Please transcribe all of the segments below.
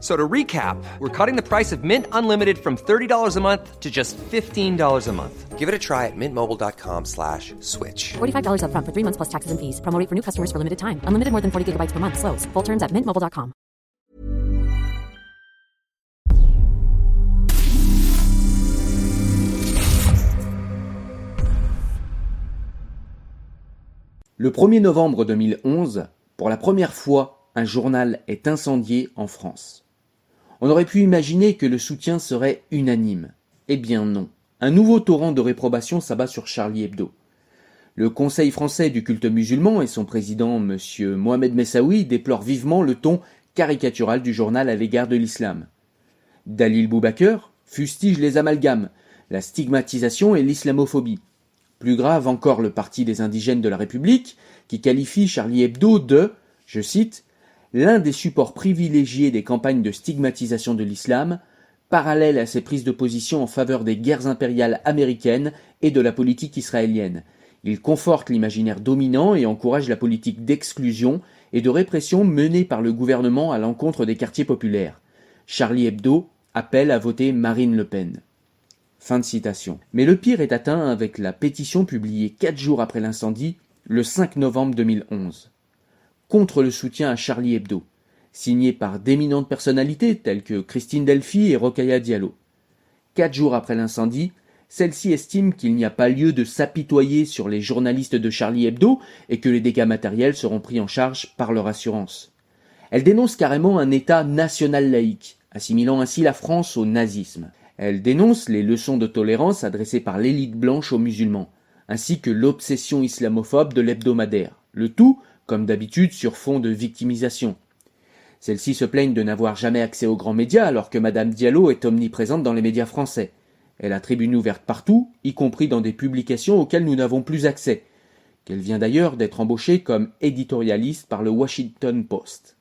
So to recap, we're cutting the price of Mint Unlimited from $30 a month to just $15 a month. Give it a try at mintmobile.com slash switch. $45 upfront for three months plus taxes and fees. Promo for new customers for limited time. Unlimited more than 40 gigabytes per month. Slows. Full terms at mintmobile.com. Le 1er novembre 2011, pour la première fois, un journal est incendié en France. On aurait pu imaginer que le soutien serait unanime. Eh bien non. Un nouveau torrent de réprobation s'abat sur Charlie Hebdo. Le Conseil français du culte musulman et son président M. Mohamed Messaoui déplorent vivement le ton caricatural du journal à l'égard de l'islam. Dalil Boubaker fustige les amalgames, la stigmatisation et l'islamophobie. Plus grave encore le Parti des indigènes de la République, qui qualifie Charlie Hebdo de, je cite, l'un des supports privilégiés des campagnes de stigmatisation de l'islam, parallèle à ses prises de position en faveur des guerres impériales américaines et de la politique israélienne. Il conforte l'imaginaire dominant et encourage la politique d'exclusion et de répression menée par le gouvernement à l'encontre des quartiers populaires. Charlie Hebdo appelle à voter Marine Le Pen. Mais le pire est atteint avec la pétition publiée quatre jours après l'incendie, le 5 novembre 2011. Contre le soutien à Charlie Hebdo, signée par d'éminentes personnalités telles que Christine Delphi et Rokhaya Diallo. Quatre jours après l'incendie, celle-ci estime qu'il n'y a pas lieu de s'apitoyer sur les journalistes de Charlie Hebdo et que les dégâts matériels seront pris en charge par leur assurance. Elle dénonce carrément un État national laïque, assimilant ainsi la France au nazisme. Elle dénonce les leçons de tolérance adressées par l'élite blanche aux musulmans, ainsi que l'obsession islamophobe de l'hebdomadaire, le tout, comme d'habitude, sur fond de victimisation. Celles-ci se plaignent de n'avoir jamais accès aux grands médias alors que Madame Diallo est omniprésente dans les médias français. Elle a tribune ouverte partout, y compris dans des publications auxquelles nous n'avons plus accès, qu'elle vient d'ailleurs d'être embauchée comme éditorialiste par le Washington Post.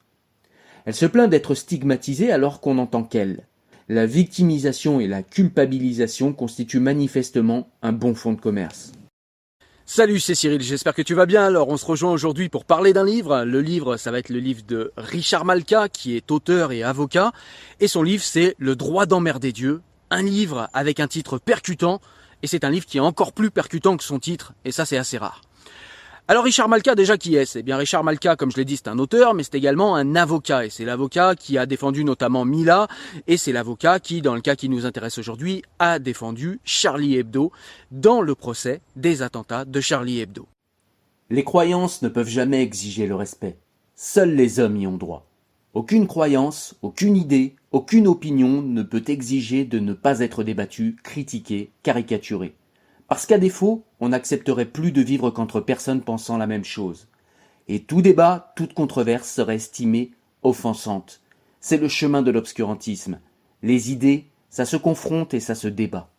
Elle se plaint d'être stigmatisée alors qu'on n'entend qu'elle la victimisation et la culpabilisation constituent manifestement un bon fonds de commerce. Salut, c'est Cyril, j'espère que tu vas bien. Alors, on se rejoint aujourd'hui pour parler d'un livre. Le livre, ça va être le livre de Richard Malka, qui est auteur et avocat. Et son livre, c'est Le droit d'emmerder Dieu. Un livre avec un titre percutant. Et c'est un livre qui est encore plus percutant que son titre. Et ça, c'est assez rare. Alors Richard Malka, déjà qui est Eh bien Richard Malka, comme je l'ai dit, c'est un auteur, mais c'est également un avocat. Et c'est l'avocat qui a défendu notamment Mila, et c'est l'avocat qui, dans le cas qui nous intéresse aujourd'hui, a défendu Charlie Hebdo dans le procès des attentats de Charlie Hebdo. Les croyances ne peuvent jamais exiger le respect. Seuls les hommes y ont droit. Aucune croyance, aucune idée, aucune opinion ne peut exiger de ne pas être débattue, critiquée, caricaturée. Parce qu'à défaut, on n'accepterait plus de vivre qu'entre personnes pensant la même chose. Et tout débat, toute controverse serait estimée offensante. C'est le chemin de l'obscurantisme. Les idées, ça se confronte et ça se débat.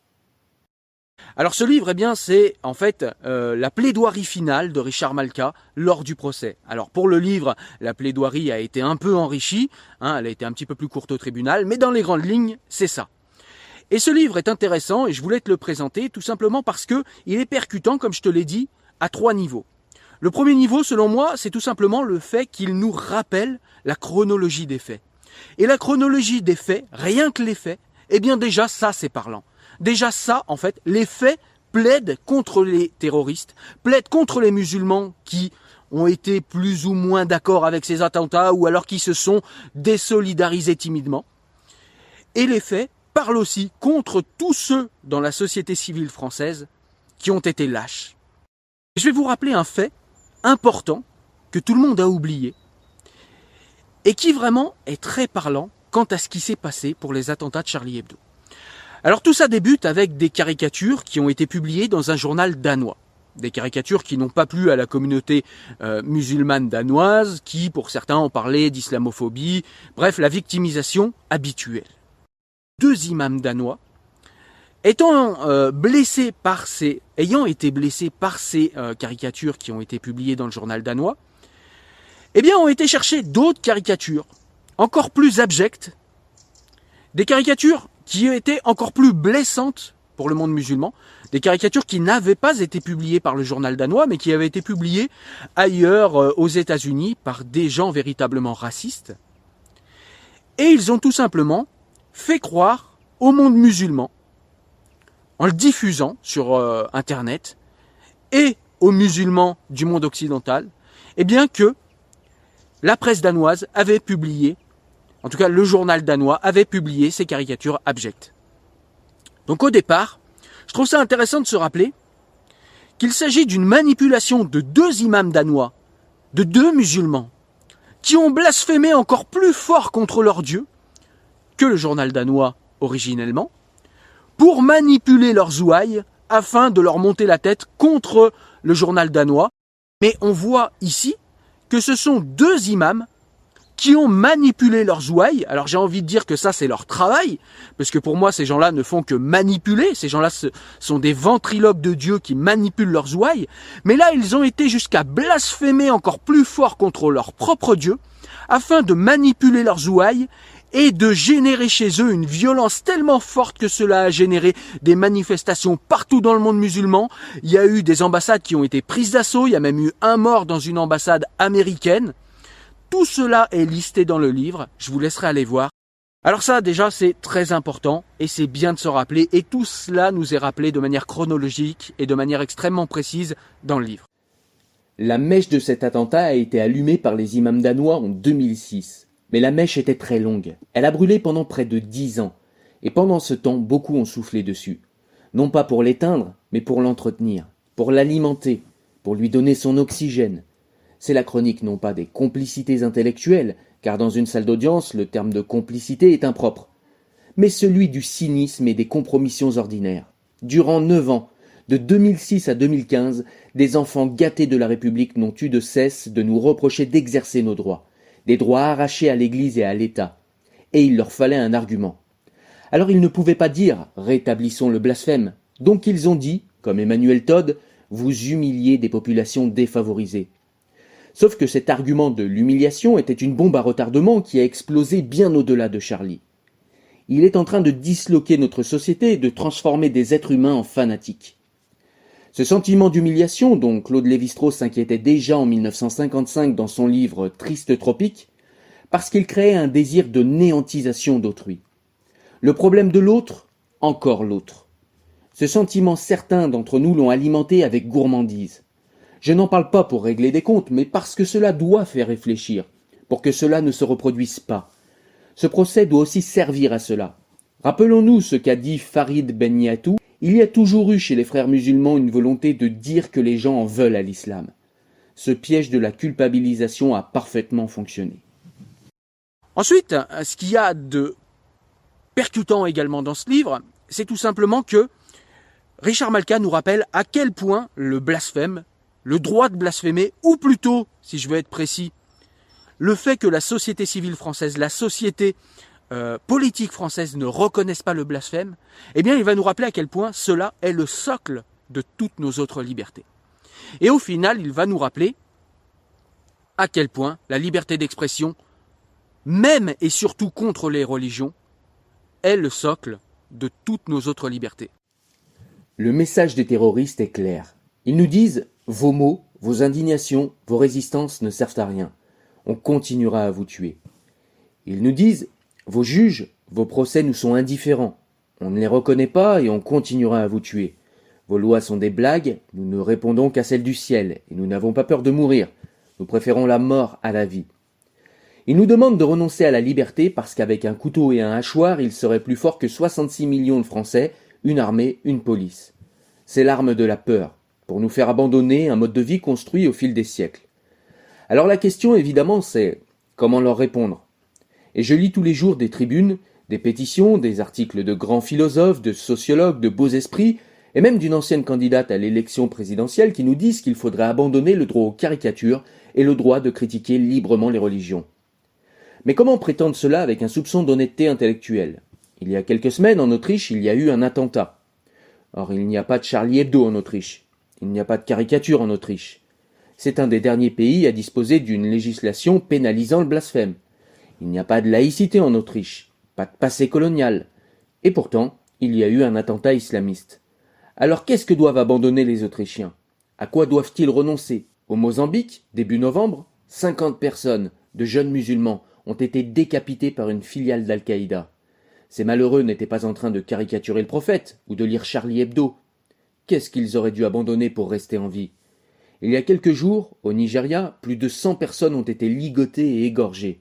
Alors ce livre, eh bien, c'est en fait euh, la plaidoirie finale de Richard Malka lors du procès. Alors pour le livre, la plaidoirie a été un peu enrichie, hein, elle a été un petit peu plus courte au tribunal, mais dans les grandes lignes, c'est ça. Et ce livre est intéressant et je voulais te le présenter tout simplement parce que il est percutant, comme je te l'ai dit, à trois niveaux. Le premier niveau, selon moi, c'est tout simplement le fait qu'il nous rappelle la chronologie des faits. Et la chronologie des faits, rien que les faits, eh bien déjà ça c'est parlant. Déjà ça, en fait, les faits plaident contre les terroristes, plaident contre les musulmans qui ont été plus ou moins d'accord avec ces attentats ou alors qui se sont désolidarisés timidement. Et les faits parlent aussi contre tous ceux dans la société civile française qui ont été lâches. Je vais vous rappeler un fait important que tout le monde a oublié et qui vraiment est très parlant quant à ce qui s'est passé pour les attentats de Charlie Hebdo. Alors tout ça débute avec des caricatures qui ont été publiées dans un journal danois. Des caricatures qui n'ont pas plu à la communauté euh, musulmane danoise, qui pour certains ont parlé d'islamophobie, bref, la victimisation habituelle. Deux imams danois, étant euh, par ces, ayant été blessés par ces euh, caricatures qui ont été publiées dans le journal danois, eh bien, ont été chercher d'autres caricatures, encore plus abjectes, des caricatures qui étaient encore plus blessantes pour le monde musulman, des caricatures qui n'avaient pas été publiées par le journal danois, mais qui avaient été publiées ailleurs euh, aux États-Unis par des gens véritablement racistes. Et ils ont tout simplement fait croire au monde musulman, en le diffusant sur euh, Internet, et aux musulmans du monde occidental, eh bien que la presse danoise avait publié, en tout cas le journal danois avait publié ces caricatures abjectes. Donc au départ, je trouve ça intéressant de se rappeler qu'il s'agit d'une manipulation de deux imams danois, de deux musulmans, qui ont blasphémé encore plus fort contre leur Dieu que le journal danois originellement, pour manipuler leurs ouailles afin de leur monter la tête contre le journal danois. Mais on voit ici que ce sont deux imams qui ont manipulé leurs ouailles. Alors j'ai envie de dire que ça c'est leur travail, parce que pour moi ces gens-là ne font que manipuler, ces gens-là sont des ventriloques de Dieu qui manipulent leurs ouailles, mais là ils ont été jusqu'à blasphémer encore plus fort contre leur propre Dieu, afin de manipuler leurs ouailles et de générer chez eux une violence tellement forte que cela a généré des manifestations partout dans le monde musulman. Il y a eu des ambassades qui ont été prises d'assaut, il y a même eu un mort dans une ambassade américaine. Tout cela est listé dans le livre, je vous laisserai aller voir. Alors ça déjà c'est très important et c'est bien de se rappeler et tout cela nous est rappelé de manière chronologique et de manière extrêmement précise dans le livre. La mèche de cet attentat a été allumée par les imams danois en 2006. Mais la mèche était très longue. Elle a brûlé pendant près de dix ans. Et pendant ce temps, beaucoup ont soufflé dessus. Non pas pour l'éteindre, mais pour l'entretenir, pour l'alimenter, pour lui donner son oxygène. C'est la chronique non pas des complicités intellectuelles, car dans une salle d'audience, le terme de complicité est impropre, mais celui du cynisme et des compromissions ordinaires. Durant neuf ans, de 2006 à 2015, des enfants gâtés de la République n'ont eu de cesse de nous reprocher d'exercer nos droits, des droits arrachés à l'Église et à l'État, et il leur fallait un argument. Alors ils ne pouvaient pas dire rétablissons le blasphème, donc ils ont dit, comme Emmanuel Todd, vous humiliez des populations défavorisées. Sauf que cet argument de l'humiliation était une bombe à retardement qui a explosé bien au-delà de Charlie. Il est en train de disloquer notre société et de transformer des êtres humains en fanatiques. Ce sentiment d'humiliation dont Claude Lévi-Strauss s'inquiétait déjà en 1955 dans son livre Triste Tropique, parce qu'il créait un désir de néantisation d'autrui. Le problème de l'autre, encore l'autre. Ce sentiment certains d'entre nous l'ont alimenté avec gourmandise. Je n'en parle pas pour régler des comptes, mais parce que cela doit faire réfléchir, pour que cela ne se reproduise pas. Ce procès doit aussi servir à cela. Rappelons-nous ce qu'a dit Farid Ben Yatou il y a toujours eu chez les frères musulmans une volonté de dire que les gens en veulent à l'islam. Ce piège de la culpabilisation a parfaitement fonctionné. Ensuite, ce qu'il y a de percutant également dans ce livre, c'est tout simplement que Richard Malka nous rappelle à quel point le blasphème, le droit de blasphémer, ou plutôt, si je veux être précis, le fait que la société civile française, la société euh, politiques françaises ne reconnaissent pas le blasphème, eh bien il va nous rappeler à quel point cela est le socle de toutes nos autres libertés. Et au final, il va nous rappeler à quel point la liberté d'expression, même et surtout contre les religions, est le socle de toutes nos autres libertés. Le message des terroristes est clair. Ils nous disent vos mots, vos indignations, vos résistances ne servent à rien. On continuera à vous tuer. Ils nous disent Vos juges, vos procès nous sont indifférents. On ne les reconnaît pas et on continuera à vous tuer. Vos lois sont des blagues, nous ne répondons qu'à celles du ciel, et nous n'avons pas peur de mourir. Nous préférons la mort à la vie. Ils nous demandent de renoncer à la liberté parce qu'avec un couteau et un hachoir, ils seraient plus forts que 66 millions de Français, une armée, une police. C'est l'arme de la peur, pour nous faire abandonner un mode de vie construit au fil des siècles. Alors la question, évidemment, c'est comment leur répondre? Et je lis tous les jours des tribunes, des pétitions, des articles de grands philosophes, de sociologues, de beaux esprits, et même d'une ancienne candidate à l'élection présidentielle qui nous disent qu'il faudrait abandonner le droit aux caricatures et le droit de critiquer librement les religions. Mais comment prétendre cela avec un soupçon d'honnêteté intellectuelle? Il y a quelques semaines, en Autriche, il y a eu un attentat. Or, il n'y a pas de Charlie Hebdo en Autriche. Il n'y a pas de caricature en Autriche. C'est un des derniers pays à disposer d'une législation pénalisant le blasphème. Il n'y a pas de laïcité en Autriche, pas de passé colonial. Et pourtant, il y a eu un attentat islamiste. Alors qu'est-ce que doivent abandonner les Autrichiens? À quoi doivent-ils renoncer? Au Mozambique, début novembre, cinquante personnes, de jeunes musulmans, ont été décapités par une filiale d'Al-Qaïda. Ces malheureux n'étaient pas en train de caricaturer le prophète ou de lire Charlie Hebdo. Qu'est-ce qu'ils auraient dû abandonner pour rester en vie? Il y a quelques jours, au Nigeria, plus de cent personnes ont été ligotées et égorgées.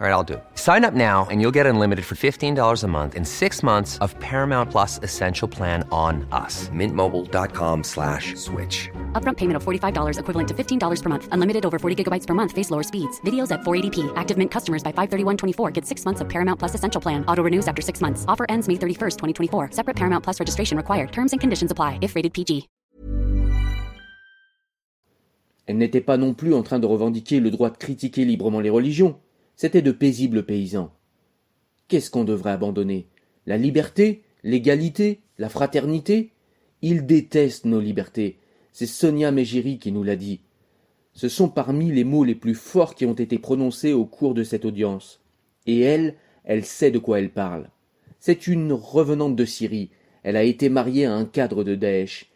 All right, I'll do it. Sign up now and you'll get unlimited for $15 a month in six months of Paramount Plus Essential Plan on us. Mintmobile.com slash switch. Upfront payment of $45 equivalent to $15 per month. Unlimited over 40 gigabytes per month. Face lower speeds. Videos at 480p. Active Mint customers by 531.24 get six months of Paramount Plus Essential Plan. Auto renews after six months. Offer ends May 31st, 2024. Separate Paramount Plus registration required. Terms and conditions apply if rated PG. Elle n'était pas non plus en train de revendiquer le droit de critiquer librement les religions. C'étaient de paisibles paysans. Qu'est-ce qu'on devrait abandonner? La liberté L'égalité La fraternité? Ils détestent nos libertés. C'est Sonia Megiri qui nous l'a dit. Ce sont parmi les mots les plus forts qui ont été prononcés au cours de cette audience. Et elle, elle sait de quoi elle parle. C'est une revenante de Syrie. Elle a été mariée à un cadre de Daesh.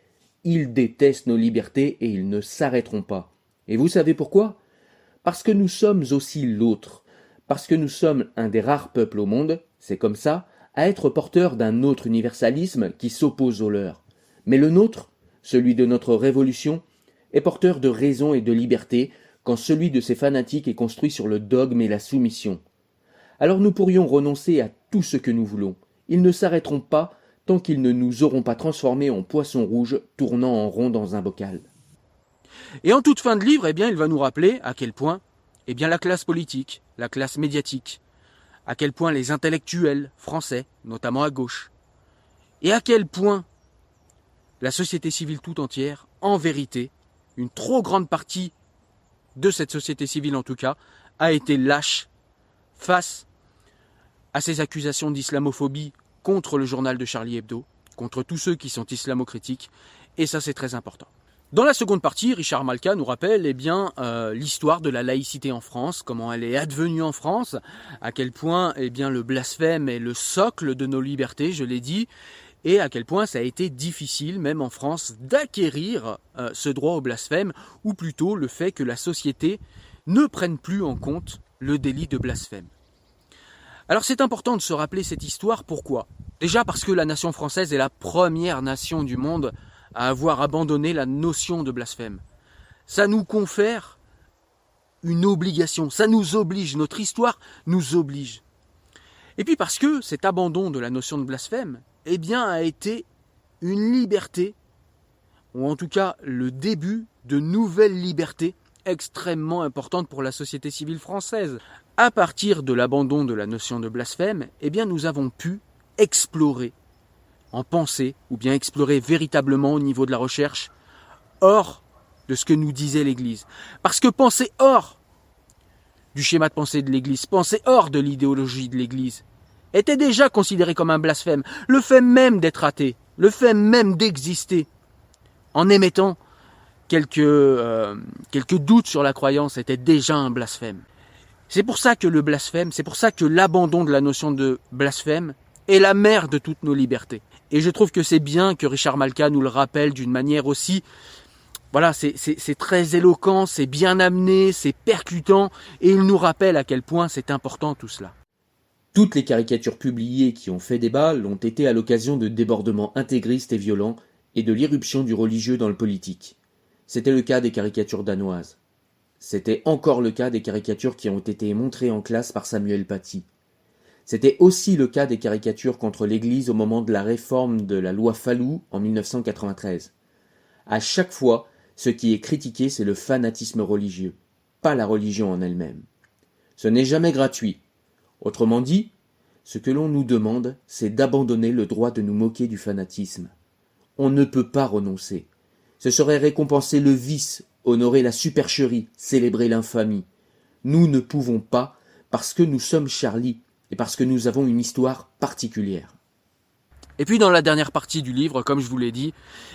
Ils détestent nos libertés et ils ne s'arrêteront pas. Et vous savez pourquoi? Parce que nous sommes aussi l'autre parce que nous sommes un des rares peuples au monde, c'est comme ça, à être porteurs d'un autre universalisme qui s'oppose au leur. Mais le nôtre, celui de notre révolution, est porteur de raison et de liberté, quand celui de ces fanatiques est construit sur le dogme et la soumission. Alors nous pourrions renoncer à tout ce que nous voulons. Ils ne s'arrêteront pas tant qu'ils ne nous auront pas transformés en poissons rouges tournant en rond dans un bocal. Et en toute fin de livre, eh bien, il va nous rappeler à quel point eh bien la classe politique, la classe médiatique, à quel point les intellectuels français, notamment à gauche, et à quel point la société civile tout entière, en vérité, une trop grande partie de cette société civile en tout cas, a été lâche face à ces accusations d'islamophobie contre le journal de Charlie Hebdo, contre tous ceux qui sont islamocritiques, et ça c'est très important. Dans la seconde partie, Richard Malka nous rappelle eh bien euh, l'histoire de la laïcité en France, comment elle est advenue en France, à quel point eh bien le blasphème est le socle de nos libertés, je l'ai dit, et à quel point ça a été difficile, même en France, d'acquérir euh, ce droit au blasphème, ou plutôt le fait que la société ne prenne plus en compte le délit de blasphème. Alors c'est important de se rappeler cette histoire, pourquoi? Déjà parce que la nation française est la première nation du monde à avoir abandonné la notion de blasphème. Ça nous confère une obligation, ça nous oblige, notre histoire nous oblige. Et puis parce que cet abandon de la notion de blasphème, eh bien, a été une liberté, ou en tout cas le début de nouvelles libertés extrêmement importante pour la société civile française. À partir de l'abandon de la notion de blasphème, eh bien nous avons pu explorer en pensée, ou bien explorer véritablement au niveau de la recherche, hors de ce que nous disait l'Église. Parce que penser hors du schéma de pensée de l'Église, penser hors de l'idéologie de l'Église, était déjà considéré comme un blasphème. Le fait même d'être athée, le fait même d'exister, en émettant quelques, euh, quelques doutes sur la croyance, était déjà un blasphème. C'est pour ça que le blasphème, c'est pour ça que l'abandon de la notion de blasphème est la mère de toutes nos libertés. Et je trouve que c'est bien que Richard Malka nous le rappelle d'une manière aussi voilà, c'est très éloquent, c'est bien amené, c'est percutant, et il nous rappelle à quel point c'est important tout cela. Toutes les caricatures publiées qui ont fait débat l'ont été à l'occasion de débordements intégristes et violents et de l'irruption du religieux dans le politique. C'était le cas des caricatures danoises. C'était encore le cas des caricatures qui ont été montrées en classe par Samuel Paty. C'était aussi le cas des caricatures contre l'Église au moment de la réforme de la loi Fallou en 1993. À chaque fois, ce qui est critiqué, c'est le fanatisme religieux, pas la religion en elle-même. Ce n'est jamais gratuit. Autrement dit, ce que l'on nous demande, c'est d'abandonner le droit de nous moquer du fanatisme. On ne peut pas renoncer. Ce serait récompenser le vice, honorer la supercherie, célébrer l'infamie. Nous ne pouvons pas, parce que nous sommes Charlie, parce que nous avons une histoire particulière. Et puis dans la dernière partie du livre, comme je vous l'ai dit,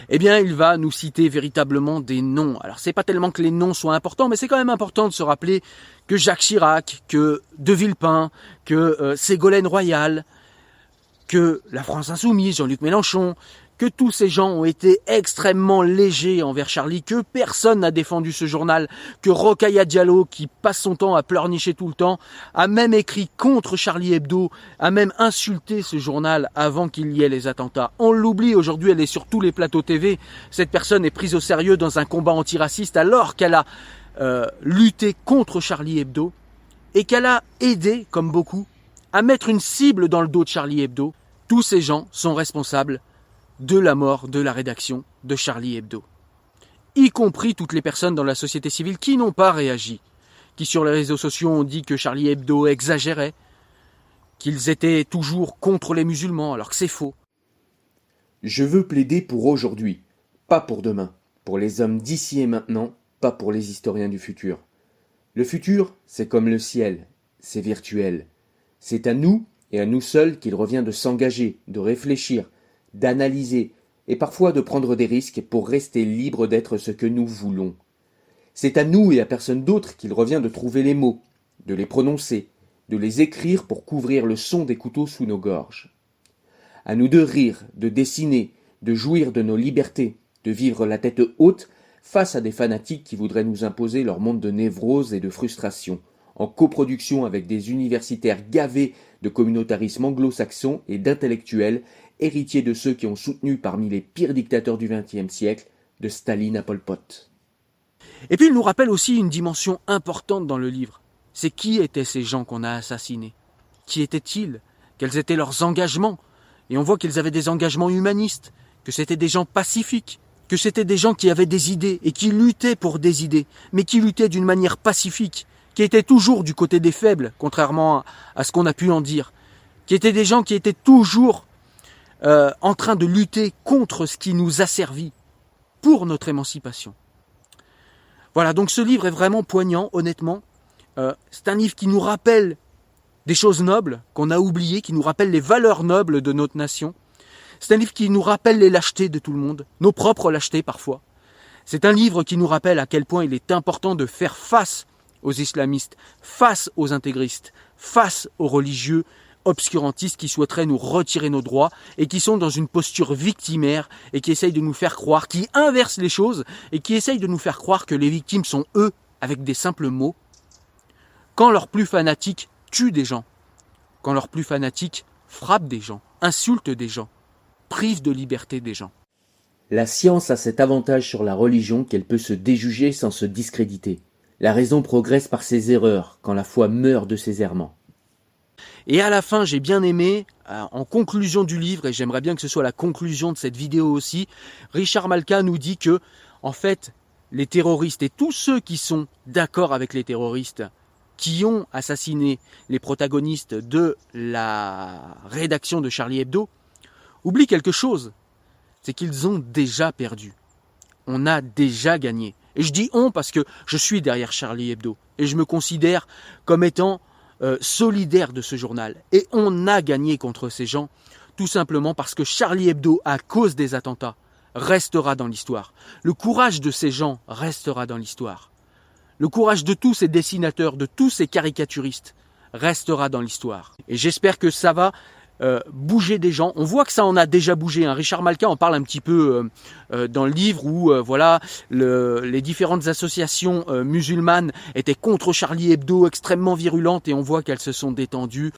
eh bien il va nous citer véritablement des noms. Alors c'est pas tellement que les noms soient importants, mais c'est quand même important de se rappeler que Jacques Chirac, que De Villepin, que euh, Ségolène Royal, que la France Insoumise, Jean-Luc Mélenchon, que tous ces gens ont été extrêmement légers envers Charlie, que personne n'a défendu ce journal, que Rokhaya Diallo, qui passe son temps à pleurnicher tout le temps, a même écrit contre Charlie Hebdo, a même insulté ce journal avant qu'il y ait les attentats. On l'oublie, aujourd'hui elle est sur tous les plateaux TV, cette personne est prise au sérieux dans un combat antiraciste alors qu'elle a euh, lutté contre Charlie Hebdo et qu'elle a aidé, comme beaucoup, à mettre une cible dans le dos de Charlie Hebdo. Tous ces gens sont responsables de la mort de la rédaction de Charlie Hebdo. Y compris toutes les personnes dans la société civile qui n'ont pas réagi, qui sur les réseaux sociaux ont dit que Charlie Hebdo exagérait, qu'ils étaient toujours contre les musulmans alors que c'est faux. Je veux plaider pour aujourd'hui, pas pour demain, pour les hommes d'ici et maintenant, pas pour les historiens du futur. Le futur, c'est comme le ciel, c'est virtuel. C'est à nous et à nous seuls qu'il revient de s'engager, de réfléchir, d'analyser et parfois de prendre des risques pour rester libre d'être ce que nous voulons. C'est à nous et à personne d'autre qu'il revient de trouver les mots, de les prononcer, de les écrire pour couvrir le son des couteaux sous nos gorges. À nous de rire, de dessiner, de jouir de nos libertés, de vivre la tête haute face à des fanatiques qui voudraient nous imposer leur monde de névrose et de frustration, en coproduction avec des universitaires gavés de communautarisme anglo-saxon et d'intellectuels héritier de ceux qui ont soutenu parmi les pires dictateurs du XXe siècle, de Staline à Pol Pot. Et puis il nous rappelle aussi une dimension importante dans le livre. C'est qui étaient ces gens qu'on a assassinés? Qui étaient-ils? Quels étaient leurs engagements? Et on voit qu'ils avaient des engagements humanistes, que c'était des gens pacifiques, que c'était des gens qui avaient des idées et qui luttaient pour des idées, mais qui luttaient d'une manière pacifique, qui étaient toujours du côté des faibles, contrairement à ce qu'on a pu en dire, qui étaient des gens qui étaient toujours euh, en train de lutter contre ce qui nous a servi pour notre émancipation. Voilà, donc ce livre est vraiment poignant, honnêtement. Euh, c'est un livre qui nous rappelle des choses nobles qu'on a oubliées, qui nous rappelle les valeurs nobles de notre nation. C'est un livre qui nous rappelle les lâchetés de tout le monde, nos propres lâchetés parfois. C'est un livre qui nous rappelle à quel point il est important de faire face aux islamistes, face aux intégristes, face aux religieux, obscurantistes qui souhaiteraient nous retirer nos droits et qui sont dans une posture victimaire et qui essayent de nous faire croire, qui inversent les choses et qui essayent de nous faire croire que les victimes sont eux avec des simples mots, quand leurs plus fanatiques tuent des gens, quand leurs plus fanatiques frappent des gens, insultent des gens, privent de liberté des gens. La science a cet avantage sur la religion qu'elle peut se déjuger sans se discréditer. La raison progresse par ses erreurs quand la foi meurt de ses errements. Et à la fin, j'ai bien aimé, euh, en conclusion du livre, et j'aimerais bien que ce soit la conclusion de cette vidéo aussi, Richard Malka nous dit que, en fait, les terroristes et tous ceux qui sont d'accord avec les terroristes, qui ont assassiné les protagonistes de la rédaction de Charlie Hebdo, oublient quelque chose, c'est qu'ils ont déjà perdu. On a déjà gagné. Et je dis on parce que je suis derrière Charlie Hebdo et je me considère comme étant euh, solidaire de ce journal. Et on a gagné contre ces gens tout simplement parce que Charlie Hebdo, à cause des attentats, restera dans l'histoire. Le courage de ces gens restera dans l'histoire. Le courage de tous ces dessinateurs, de tous ces caricaturistes restera dans l'histoire. Et j'espère que ça va euh, bouger des gens. On voit que ça en a déjà bougé. Hein. Richard Malka en parle un petit peu euh, euh, dans le livre où voilà les différentes associations musulmanes étaient contre Charlie Hebdo, extrêmement virulentes, et on voit qu'elles se sont détendues.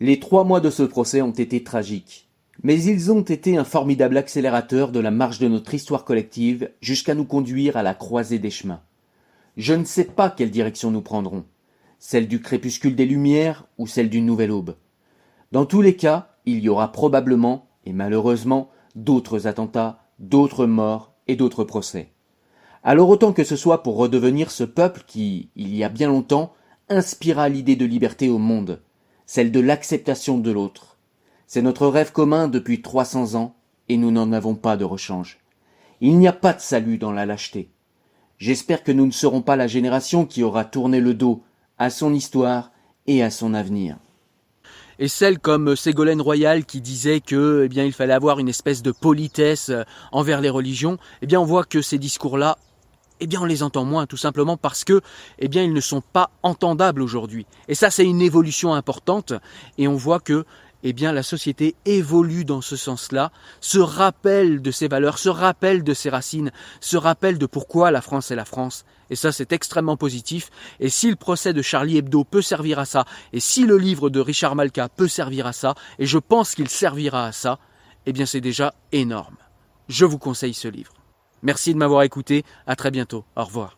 Les trois mois de ce procès ont été tragiques, mais ils ont été un formidable accélérateur de la marche de notre histoire collective jusqu'à nous conduire à la croisée des chemins. Je ne sais pas quelle direction nous prendrons, celle du crépuscule des Lumières ou celle d'une nouvelle aube. Dans tous les cas, il y aura probablement, et malheureusement, d'autres attentats, d'autres morts et d'autres procès. Alors autant que ce soit pour redevenir ce peuple qui, il y a bien longtemps, inspira l'idée de liberté au monde, celle de l'acceptation de l'autre. C'est notre rêve commun depuis trois cents ans, et nous n'en avons pas de rechange. Il n'y a pas de salut dans la lâcheté. J'espère que nous ne serons pas la génération qui aura tourné le dos à son histoire et à son avenir. Et celle comme Ségolène Royal qui disait que, eh bien, il fallait avoir une espèce de politesse euh, envers les religions, eh bien, on voit que ces discours-là eh bien on les entend moins tout simplement parce que eh bien ils ne sont pas entendables aujourd'hui. Et ça c'est une évolution importante et on voit que eh bien la société évolue dans ce sens-là, se rappelle de ses valeurs, se rappelle de ses racines, se rappelle de pourquoi la France est la France. Et ça, c'est extrêmement positif. Et si le procès de Charlie Hebdo peut servir à ça, et si le livre de Richard Malka peut servir à ça, et je pense qu'il servira à ça, eh bien c'est déjà énorme. Je vous conseille ce livre. Merci de m'avoir écouté. À très bientôt. Au revoir.